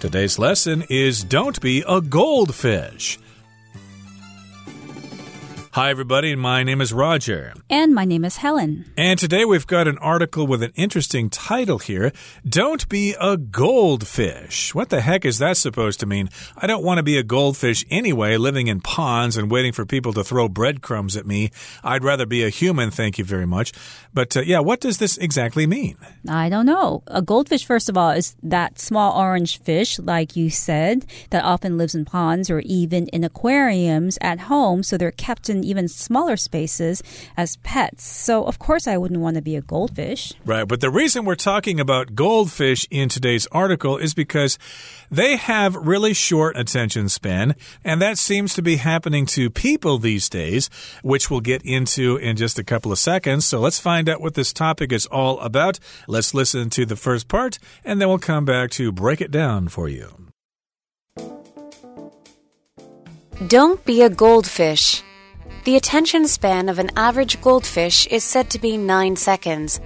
Today's lesson is Don't Be a Goldfish. Hi, everybody. My name is Roger. And my name is Helen. And today we've got an article with an interesting title here Don't be a goldfish. What the heck is that supposed to mean? I don't want to be a goldfish anyway, living in ponds and waiting for people to throw breadcrumbs at me. I'd rather be a human, thank you very much. But uh, yeah, what does this exactly mean? I don't know. A goldfish, first of all, is that small orange fish, like you said, that often lives in ponds or even in aquariums at home. So they're kept in even smaller spaces as pets. So, of course, I wouldn't want to be a goldfish. Right. But the reason we're talking about goldfish in today's article is because they have really short attention span, and that seems to be happening to people these days, which we'll get into in just a couple of seconds. So let's find out what this topic is all about. Let's listen to the first part, and then we'll come back to break it down for you. Don't be a goldfish. The attention span of an average goldfish is said to be 9 seconds.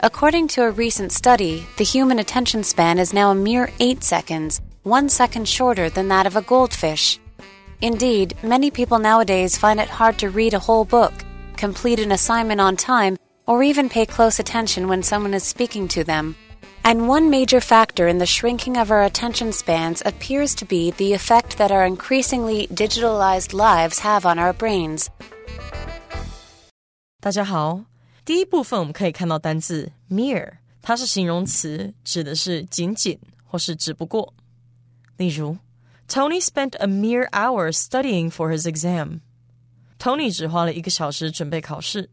According to a recent study, the human attention span is now a mere 8 seconds, one second shorter than that of a goldfish. Indeed, many people nowadays find it hard to read a whole book, complete an assignment on time, or even pay close attention when someone is speaking to them. And one major factor in the shrinking of our attention spans appears to be the effect that our increasingly digitalized lives have on our brains. 大家好，第一部分我们可以看到单字 mere，它是形容词，指的是仅仅或是只不过。例如，Tony spent a mere hour studying for his exam。Tony 只花了一个小时准备考试。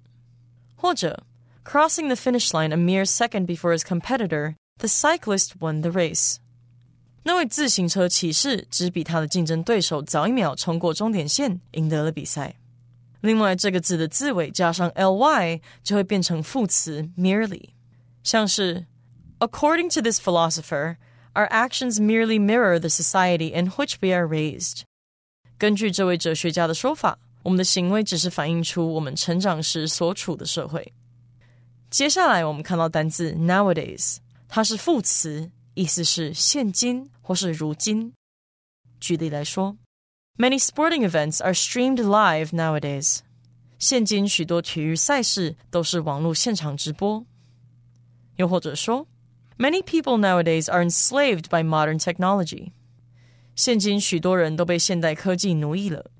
或者，crossing the finish line a mere second before his competitor the cyclist won the race. 那位自行车骑士只比他的竞争对手早一秒冲过终点线，赢得了比赛。另外，这个字的字尾加上 ly 就会变成副词 merely，像是 According to this philosopher, our actions merely mirror the society in which we are raised. 根据这位哲学家的说法，我们的行为只是反映出我们成长时所处的社会。接下来，我们看到单字 nowadays。 它是副词，意思是现今或是如今。举例来说，Many sporting events are streamed live nowadays。现今许多体育赛事都是网络现场直播。又或者说，Many people nowadays are enslaved by modern technology。现今许多人都被现代科技奴役了。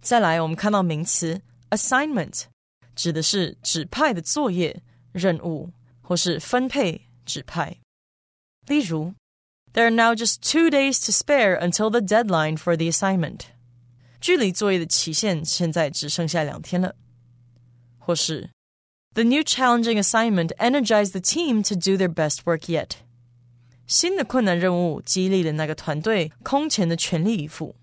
再来，我们看到名词 assignment，指的是指派的作业、任务或是分配。 指派。例如，There are now just two days to spare until the deadline for the assignment。距离作业的期限现在只剩下两天了。或是，The new challenging assignment energized the team to do their best work yet。新的困难任务激励了那个团队空前的全力以赴。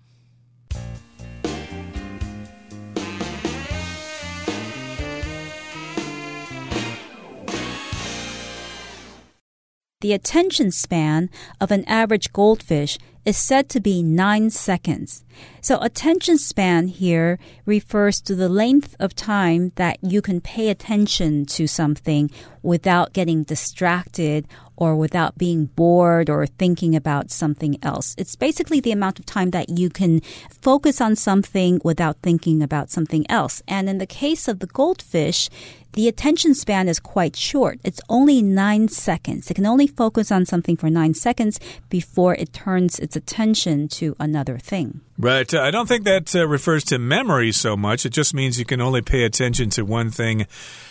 The attention span of an average goldfish is said to be 9 seconds. So attention span here refers to the length of time that you can pay attention to something without getting distracted or without being bored or thinking about something else. It's basically the amount of time that you can focus on something without thinking about something else. And in the case of the goldfish, the attention span is quite short. It's only nine seconds. It can only focus on something for nine seconds before it turns its attention to another thing. Right. Uh, I don't think that uh, refers to memory so much. It just means you can only pay attention to one thing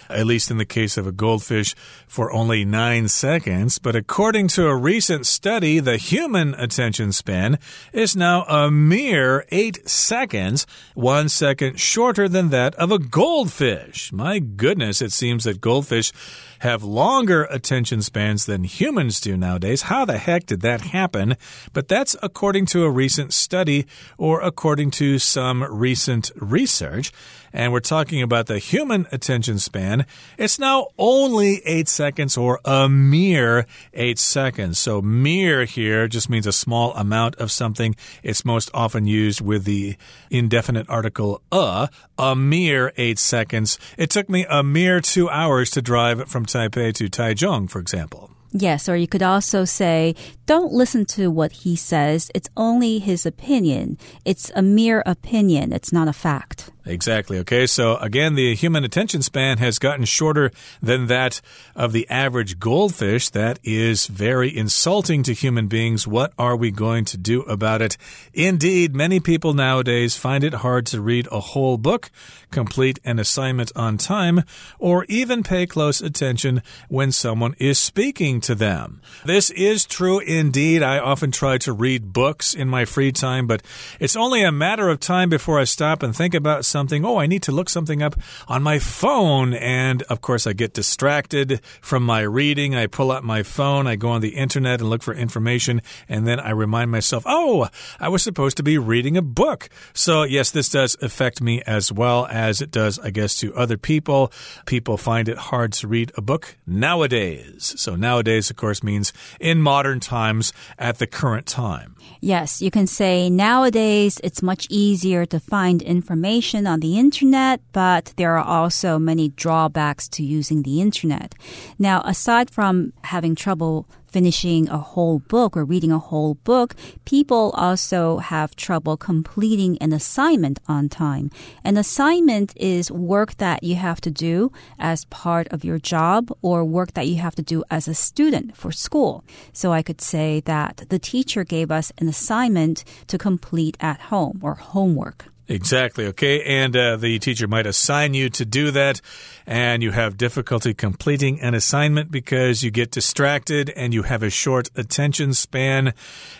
at least in the case of a goldfish, for only nine seconds. But according to a recent study, the human attention span is now a mere eight seconds, one second shorter than that of a goldfish. My goodness, it seems that goldfish have longer attention spans than humans do nowadays. How the heck did that happen? But that's according to a recent study or according to some recent research and we're talking about the human attention span, it's now only eight seconds or a mere eight seconds. So, mere here just means a small amount of something. It's most often used with the indefinite article a, a mere eight seconds. It took me a mere two hours to drive from Taipei to Taichung, for example. Yes, or you could also say, don't listen to what he says. It's only his opinion. It's a mere opinion. It's not a fact. Exactly. Okay. So again, the human attention span has gotten shorter than that of the average goldfish. That is very insulting to human beings. What are we going to do about it? Indeed, many people nowadays find it hard to read a whole book, complete an assignment on time, or even pay close attention when someone is speaking to them. This is true indeed. I often try to read books in my free time, but it's only a matter of time before I stop and think about something something. Oh, I need to look something up on my phone. And of course, I get distracted from my reading. I pull out my phone, I go on the internet and look for information. And then I remind myself, oh, I was supposed to be reading a book. So, yes, this does affect me as well as it does, I guess, to other people. People find it hard to read a book nowadays. So, nowadays, of course, means in modern times at the current time. Yes, you can say nowadays it's much easier to find information on the internet, but there are also many drawbacks to using the internet. Now, aside from having trouble finishing a whole book or reading a whole book, people also have trouble completing an assignment on time. An assignment is work that you have to do as part of your job or work that you have to do as a student for school. So I could say that the teacher gave us an assignment to complete at home or homework. Exactly. Okay. And uh, the teacher might assign you to do that, and you have difficulty completing an assignment because you get distracted and you have a short attention span.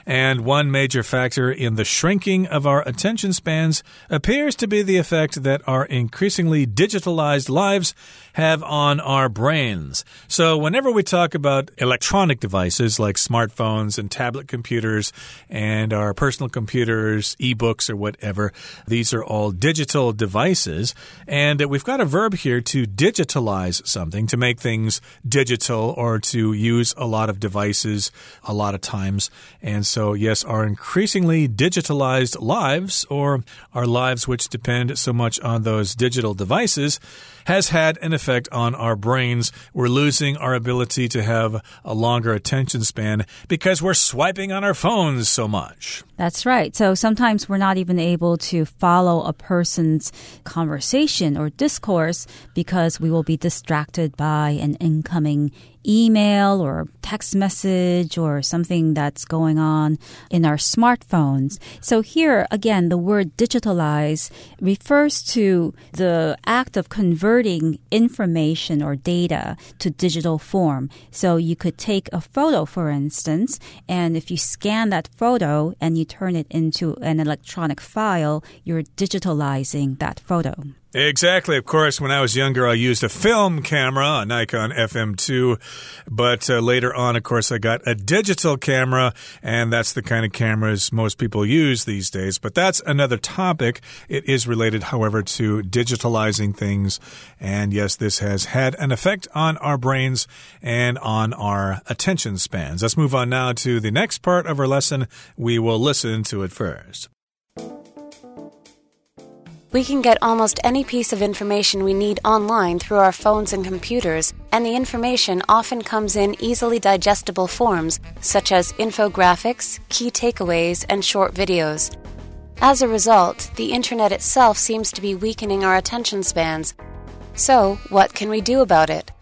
And one major factor in the shrinking of our attention spans appears to be the effect that our increasingly digitalized lives have on our brains. So, whenever we talk about electronic devices like smartphones and tablet computers and our personal computers, e-books, or whatever, these are all digital devices. And we've got a verb here to digitalize something, to make things digital or to use a lot of devices a lot of times. And so, yes, our increasingly digitalized lives, or our lives which depend so much on those digital devices, has had an effect on our brains. We're losing our ability to have a longer attention span because we're swiping on our phones so much. That's right. So sometimes we're not even able to follow a person's conversation or discourse because we will be distracted by an incoming email or text message or something that's going on in our smartphones. So here again, the word digitalize refers to the act of converting information or data to digital form. So you could take a photo, for instance, and if you scan that photo and you turn it into an electronic file, you're digitalizing that photo. Exactly. Of course, when I was younger, I used a film camera, a Nikon FM2. But uh, later on, of course, I got a digital camera, and that's the kind of cameras most people use these days. But that's another topic. It is related, however, to digitalizing things. And yes, this has had an effect on our brains and on our attention spans. Let's move on now to the next part of our lesson. We will listen to it first. We can get almost any piece of information we need online through our phones and computers, and the information often comes in easily digestible forms, such as infographics, key takeaways, and short videos. As a result, the internet itself seems to be weakening our attention spans. So, what can we do about it?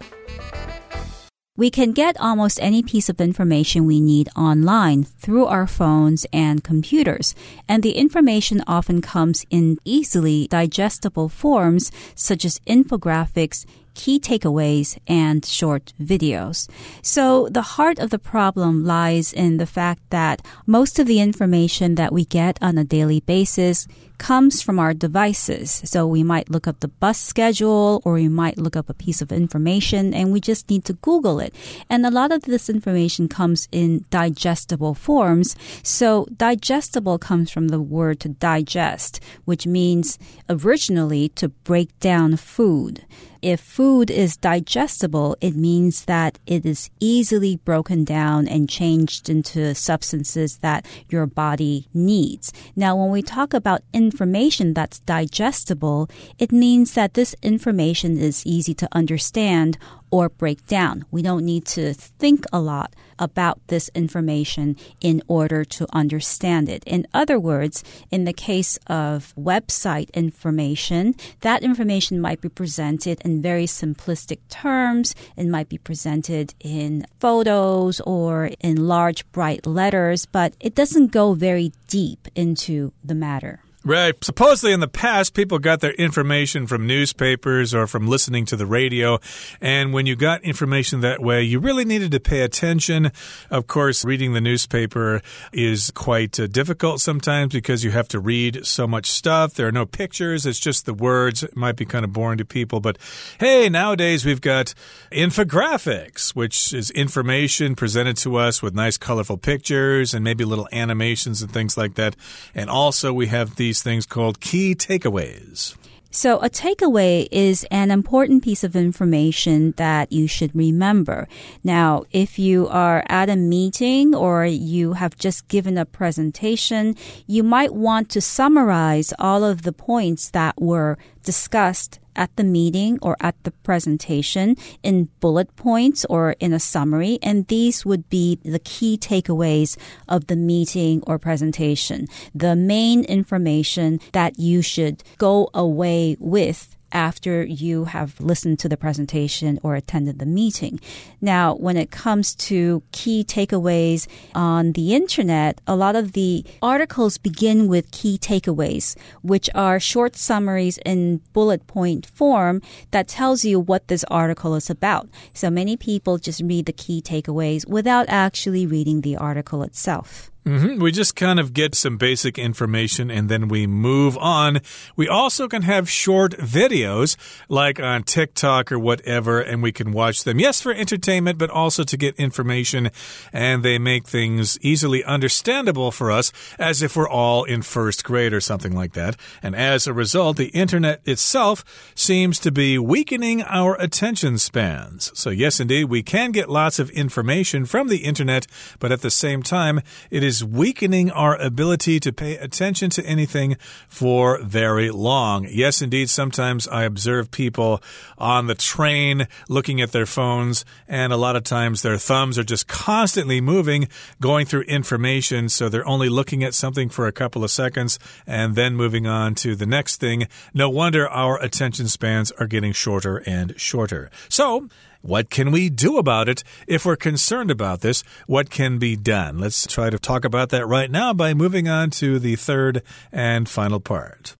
We can get almost any piece of information we need online through our phones and computers, and the information often comes in easily digestible forms such as infographics, key takeaways, and short videos. So the heart of the problem lies in the fact that most of the information that we get on a daily basis comes from our devices. So we might look up the bus schedule or we might look up a piece of information and we just need to Google it. And a lot of this information comes in digestible forms. So digestible comes from the word to digest, which means originally to break down food. If food is digestible, it means that it is easily broken down and changed into substances that your body needs. Now, when we talk about information that's digestible, it means that this information is easy to understand or break down. We don't need to think a lot about this information in order to understand it. In other words, in the case of website information, that information might be presented in very simplistic terms. It might be presented in photos or in large bright letters, but it doesn't go very deep into the matter. Right. Supposedly in the past, people got their information from newspapers or from listening to the radio. And when you got information that way, you really needed to pay attention. Of course, reading the newspaper is quite uh, difficult sometimes because you have to read so much stuff. There are no pictures. It's just the words. It might be kind of boring to people. But hey, nowadays we've got infographics, which is information presented to us with nice colorful pictures and maybe little animations and things like that. And also we have these these things called key takeaways. So, a takeaway is an important piece of information that you should remember. Now, if you are at a meeting or you have just given a presentation, you might want to summarize all of the points that were discussed at the meeting or at the presentation in bullet points or in a summary. And these would be the key takeaways of the meeting or presentation. The main information that you should go away with after you have listened to the presentation or attended the meeting. Now, when it comes to key takeaways on the internet, a lot of the articles begin with key takeaways, which are short summaries in bullet point form that tells you what this article is about. So many people just read the key takeaways without actually reading the article itself. Mm -hmm. We just kind of get some basic information and then we move on. We also can have short videos like on TikTok or whatever, and we can watch them. Yes, for entertainment, but also to get information. And they make things easily understandable for us as if we're all in first grade or something like that. And as a result, the internet itself seems to be weakening our attention spans. So, yes, indeed, we can get lots of information from the internet, but at the same time, it is is weakening our ability to pay attention to anything for very long. Yes, indeed, sometimes I observe people on the train looking at their phones, and a lot of times their thumbs are just constantly moving, going through information, so they're only looking at something for a couple of seconds and then moving on to the next thing. No wonder our attention spans are getting shorter and shorter. So, what can we do about it if we're concerned about this? What can be done? Let's try to talk about that right now by moving on to the third and final part.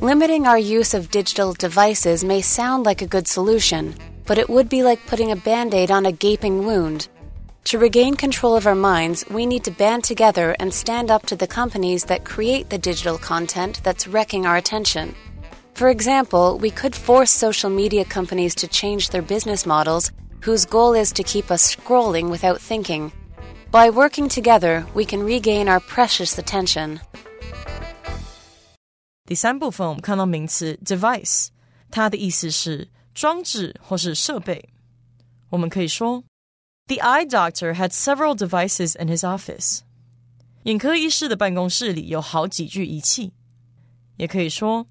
Limiting our use of digital devices may sound like a good solution, but it would be like putting a band aid on a gaping wound. To regain control of our minds, we need to band together and stand up to the companies that create the digital content that's wrecking our attention. For example, we could force social media companies to change their business models whose goal is to keep us scrolling without thinking. By working together, we can regain our precious attention. 第三部分，我们看到名词 device，它的意思是装置或是设备。我们可以说，The eye doctor had several devices in his office。眼科医师的办公室里有好几具仪器。也可以说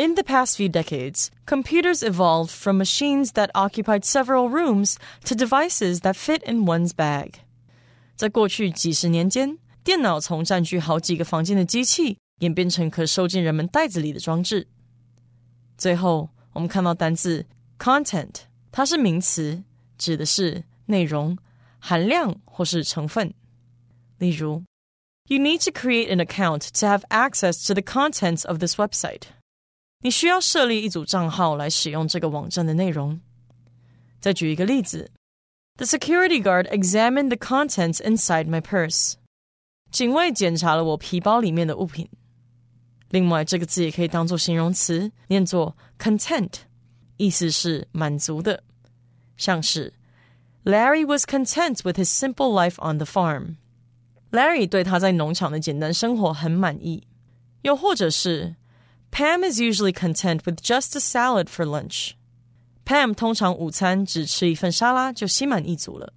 in the past few decades, computers evolved from machines that occupied several rooms to devices that fit in one's bag. 在过去几十年间，电脑从占据好几个房间的机器，演变成可收进人们袋子里的装置。最后，我们看到单字 content，它是名词，指的是内容、含量或是成分。例如，You need to create an account to have access to the contents of this website. 你需要设立一组账号来使用这个网站的内容。再举一个例子：The security guard examined the contents inside my purse。警卫检查了我皮包里面的物品。另外，这个字也可以当做形容词，念作 content，意思是满足的，像是 Larry was content with his simple life on the farm。Larry 对他在农场的简单生活很满意。又或者是 Pam is usually content with just a salad for lunch. Pam 通常午餐只吃一份沙拉就心满意足了。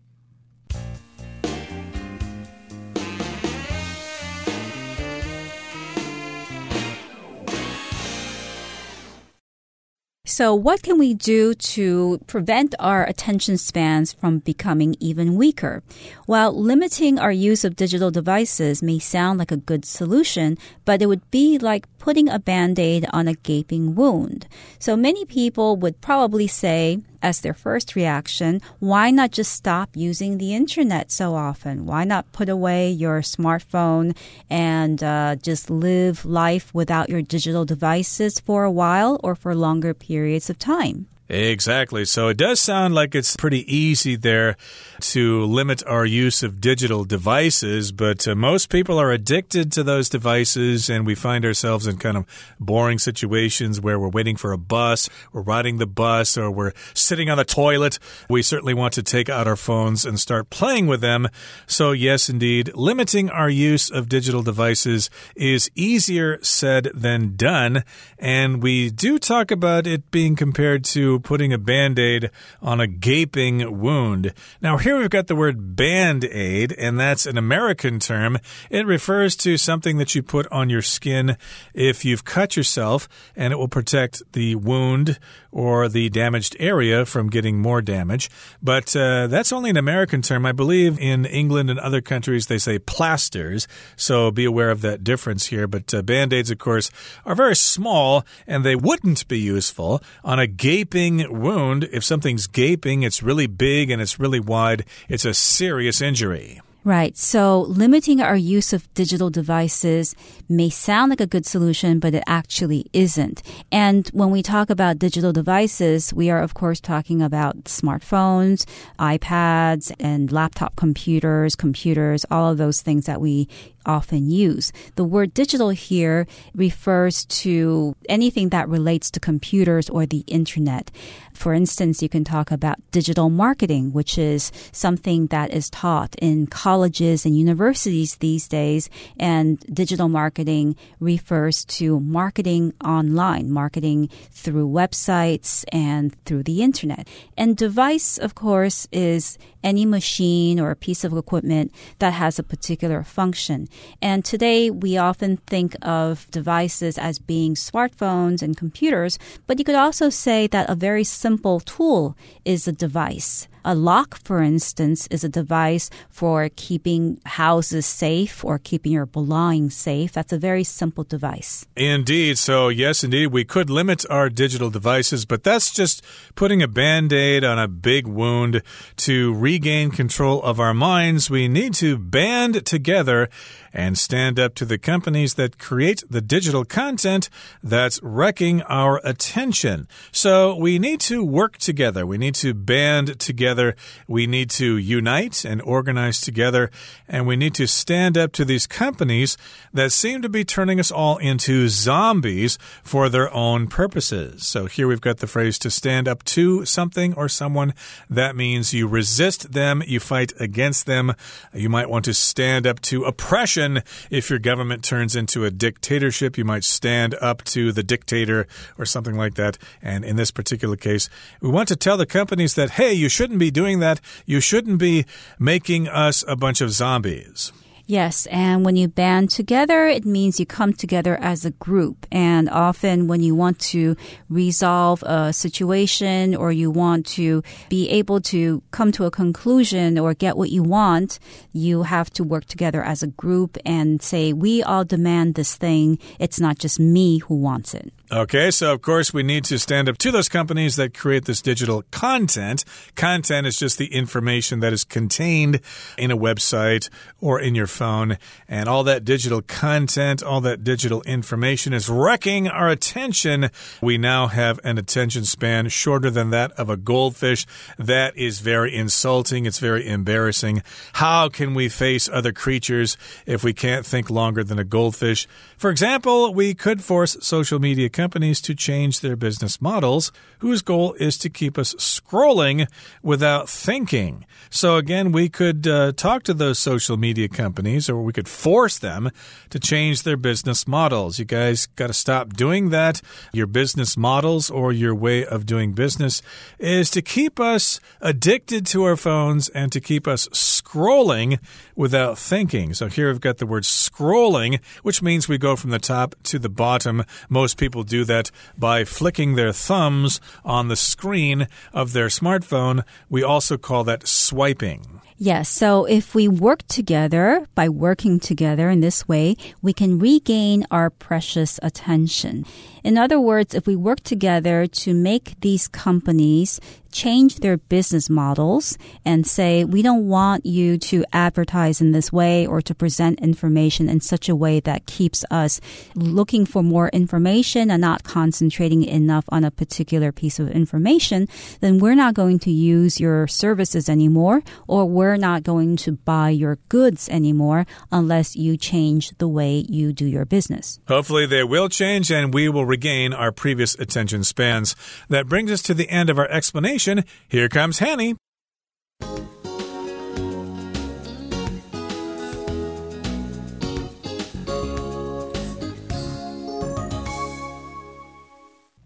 So, what can we do to prevent our attention spans from becoming even weaker? While limiting our use of digital devices may sound like a good solution, but it would be like putting a band aid on a gaping wound. So, many people would probably say, as their first reaction, why not just stop using the internet so often? Why not put away your smartphone and uh, just live life without your digital devices for a while or for longer periods of time? Exactly. So it does sound like it's pretty easy there to limit our use of digital devices, but uh, most people are addicted to those devices, and we find ourselves in kind of boring situations where we're waiting for a bus, we're riding the bus, or we're sitting on the toilet. We certainly want to take out our phones and start playing with them. So, yes, indeed, limiting our use of digital devices is easier said than done, and we do talk about it being compared to putting a band aid on a gaping wound. Now, here we've got the word band aid, and that's an American term. It refers to something that you put on your skin if you've cut yourself, and it will protect the wound or the damaged area from getting more damage. But uh, that's only an American term. I believe in England and other countries they say plasters. So be aware of that difference here. But uh, band aids, of course, are very small and they wouldn't be useful on a gaping wound. If something's gaping, it's really big and it's really wide, it's a serious injury. Right. So limiting our use of digital devices may sound like a good solution, but it actually isn't. And when we talk about digital devices, we are, of course, talking about smartphones, iPads, and laptop computers, computers, all of those things that we often use. The word digital here refers to anything that relates to computers or the internet. For instance, you can talk about digital marketing, which is something that is taught in colleges and universities these days. And digital marketing refers to marketing online, marketing through websites and through the internet. And device, of course, is any machine or a piece of equipment that has a particular function. And today we often think of devices as being smartphones and computers, but you could also say that a very simple tool is a device. A lock, for instance, is a device for keeping houses safe or keeping your belongings safe. That's a very simple device. Indeed. So, yes, indeed, we could limit our digital devices, but that's just putting a band aid on a big wound. To regain control of our minds, we need to band together and stand up to the companies that create the digital content that's wrecking our attention. So we need to work together. We need to band together. We need to unite and organize together. And we need to stand up to these companies that seem to be turning us all into zombies for their own purposes. So here we've got the phrase to stand up to something or someone. That means you resist them, you fight against them. You might want to stand up to oppression if your government turns into a dictatorship, you might stand up to the dictator or something like that. And in this particular case, we want to tell the companies that, hey, you shouldn't be doing that. You shouldn't be making us a bunch of zombies. Yes, and when you band together, it means you come together as a group. And often when you want to resolve a situation or you want to be able to come to a conclusion or get what you want, you have to work together as a group and say, we all demand this thing. It's not just me who wants it. Okay, so of course we need to stand up to those companies that create this digital content. Content is just the information that is contained in a website or in your phone. And all that digital content, all that digital information is wrecking our attention. We now have an attention span shorter than that of a goldfish. That is very insulting. It's very embarrassing. How can we face other creatures if we can't think longer than a goldfish? For example, we could force social media companies companies to change their business models, whose goal is to keep us scrolling without thinking. So, again, we could uh, talk to those social media companies or we could force them to change their business models. You guys got to stop doing that. Your business models or your way of doing business is to keep us addicted to our phones and to keep us scrolling without thinking. So, here we've got the word scrolling, which means we go from the top to the bottom. Most people do that by flicking their thumbs on the screen of their smartphone. We also call that swiping. Yes, so if we work together, by working together in this way, we can regain our precious attention. In other words, if we work together to make these companies change their business models and say, we don't want you to advertise in this way or to present information in such a way that keeps us looking for more information and not concentrating enough on a particular piece of information, then we're not going to use your services anymore or we're not going to buy your goods anymore unless you change the way you do your business. Hopefully they will change and we will regain our previous attention spans. That brings us to the end of our explanation here comes Hanny.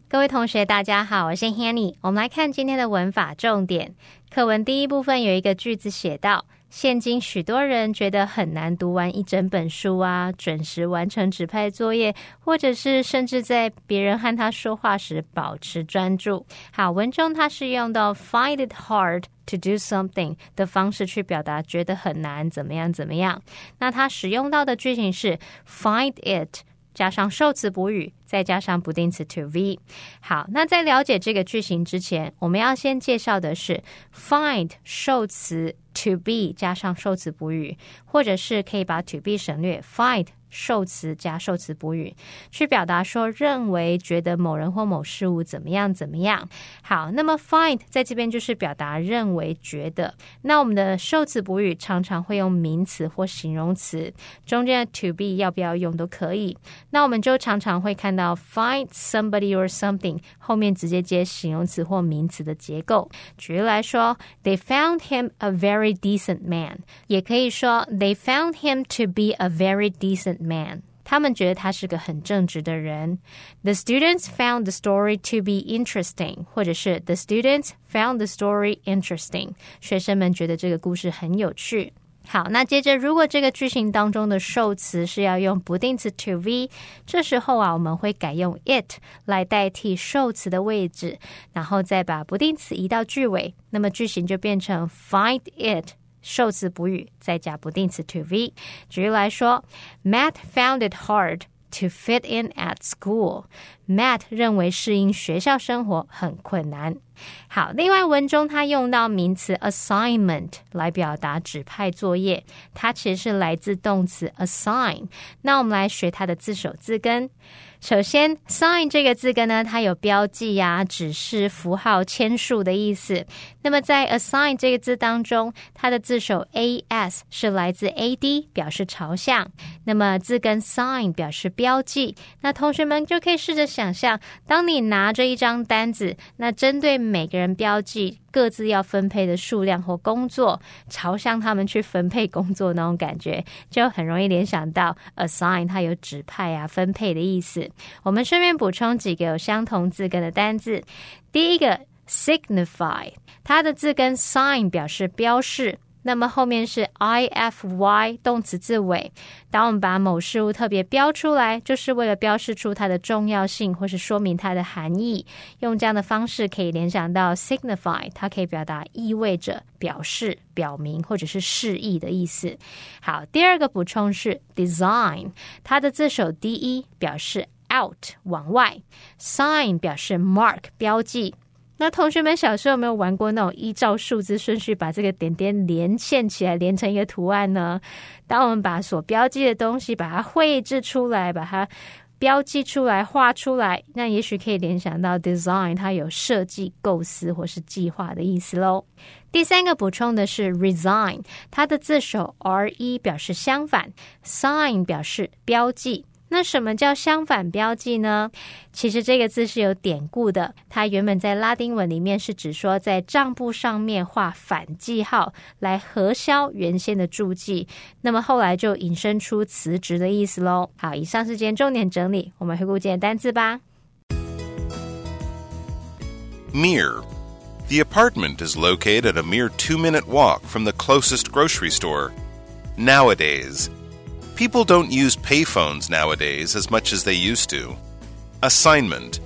各位同学，大家好，我是 Hanny。我们来看今天的文法重点。课文第一部分有一个句子写到。 现今许多人觉得很难读完一整本书啊，准时完成指派作业，或者是甚至在别人和他说话时保持专注。好，文中它是用到 find it hard to do something 的方式去表达觉得很难，怎么样怎么样。那它使用到的句型是 find it。加上受词补语，再加上不定词 to be。好，那在了解这个句型之前，我们要先介绍的是 find 受词 to be 加上受词补语，或者是可以把 to be 省略，fight。受词加受词补语，去表达说认为、觉得某人或某事物怎么样怎么样。好，那么 find 在这边就是表达认为、觉得。那我们的受词补语常常会用名词或形容词，中间的 to be 要不要用都可以。那我们就常常会看到 find somebody or something 后面直接接形容词或名词的结构。举例来说，They found him a very decent man，也可以说 They found him to be a very decent。man。他们觉得他是个很正直的人。The students found the story to be interesting，或者是 The students found the story interesting。学生们觉得这个故事很有趣。好，那接着，如果这个句型当中的受词是要用不定词 to be，这时候啊，我们会改用 it 来代替受词的位置，然后再把不定词移到句尾，那么句型就变成 find it。受词补语再加不定词 to be。举例来说，Matt found it hard to fit in at school。Matt 认为适应学校生活很困难。好，另外文中他用到名词 assignment 来表达指派作业，它其实是来自动词 assign。那我们来学它的字首字根。首先，sign 这个字根呢，它有标记呀、指示、符号、签署的意思。那么在 assign 这个字当中，它的字首 as 是来自 ad，表示朝向。那么字根 sign 表示标记。那同学们就可以试着想象，当你拿着一张单子，那针对每个人标记。各自要分配的数量或工作，朝向他们去分配工作那种感觉，就很容易联想到 assign，它有指派啊、分配的意思。我们顺便补充几个有相同字根的单字。第一个 signify，它的字根 sign 表示标示。那么后面是 i f y 动词字尾。当我们把某事物特别标出来，就是为了标示出它的重要性，或是说明它的含义。用这样的方式可以联想到 signify，它可以表达意味着、表示、表明或者是示意的意思。好，第二个补充是 design，它的字首 d e 表示 out 往外，sign 表示 mark 标记。那同学们小时候有没有玩过那种依照数字顺序把这个点点连线起来，连成一个图案呢？当我们把所标记的东西把它绘制出来，把它标记出来、画出来，那也许可以联想到 design，它有设计、构思或是计划的意思喽。第三个补充的是 resign，它的字首 r e 表示相反，sign 表示标记。那什么叫相反标记呢？其实这个字是有典故的，它原本在拉丁文里面是指说在账簿上面画反记号来核销原先的注记，那么后来就引申出辞职的意思喽。好，以上是今天重点整理，我们回顾今天单字吧。Mere. The apartment is located at a mere two minute walk from the closest grocery store. Nowadays. People don't use payphones nowadays as much as they used to. Assignment.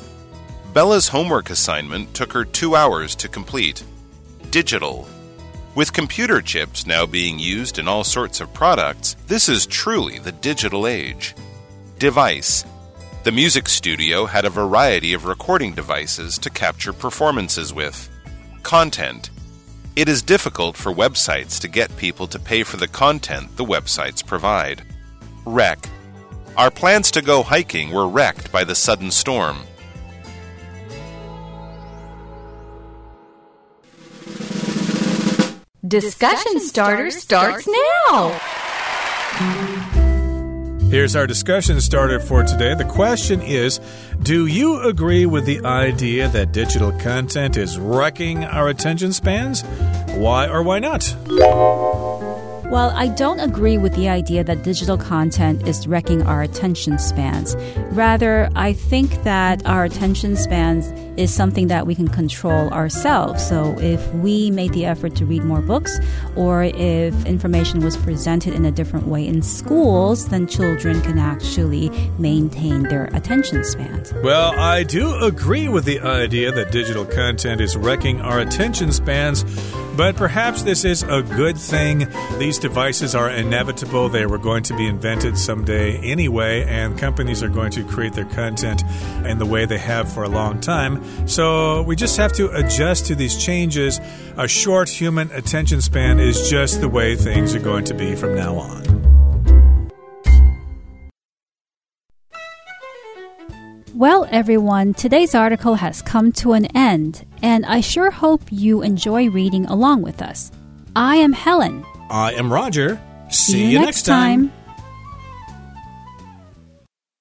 Bella's homework assignment took her two hours to complete. Digital. With computer chips now being used in all sorts of products, this is truly the digital age. Device. The music studio had a variety of recording devices to capture performances with. Content. It is difficult for websites to get people to pay for the content the websites provide. Wreck. Our plans to go hiking were wrecked by the sudden storm. Discussion starter starts now. Here's our discussion starter for today. The question is Do you agree with the idea that digital content is wrecking our attention spans? Why or why not? Well, I don't agree with the idea that digital content is wrecking our attention spans. Rather, I think that our attention spans is something that we can control ourselves. So if we made the effort to read more books, or if information was presented in a different way in schools, then children can actually maintain their attention spans. Well, I do agree with the idea that digital content is wrecking our attention spans, but perhaps this is a good thing. These devices are inevitable. They were going to be invented someday anyway, and companies are going to create their content in the way they have for a long time. So we just have to adjust to these changes. A short human attention span is just the way things are going to be from now on. Well, everyone, today's article has come to an end, and I sure hope you enjoy reading along with us. I am Helen. I am Roger. See, you next time.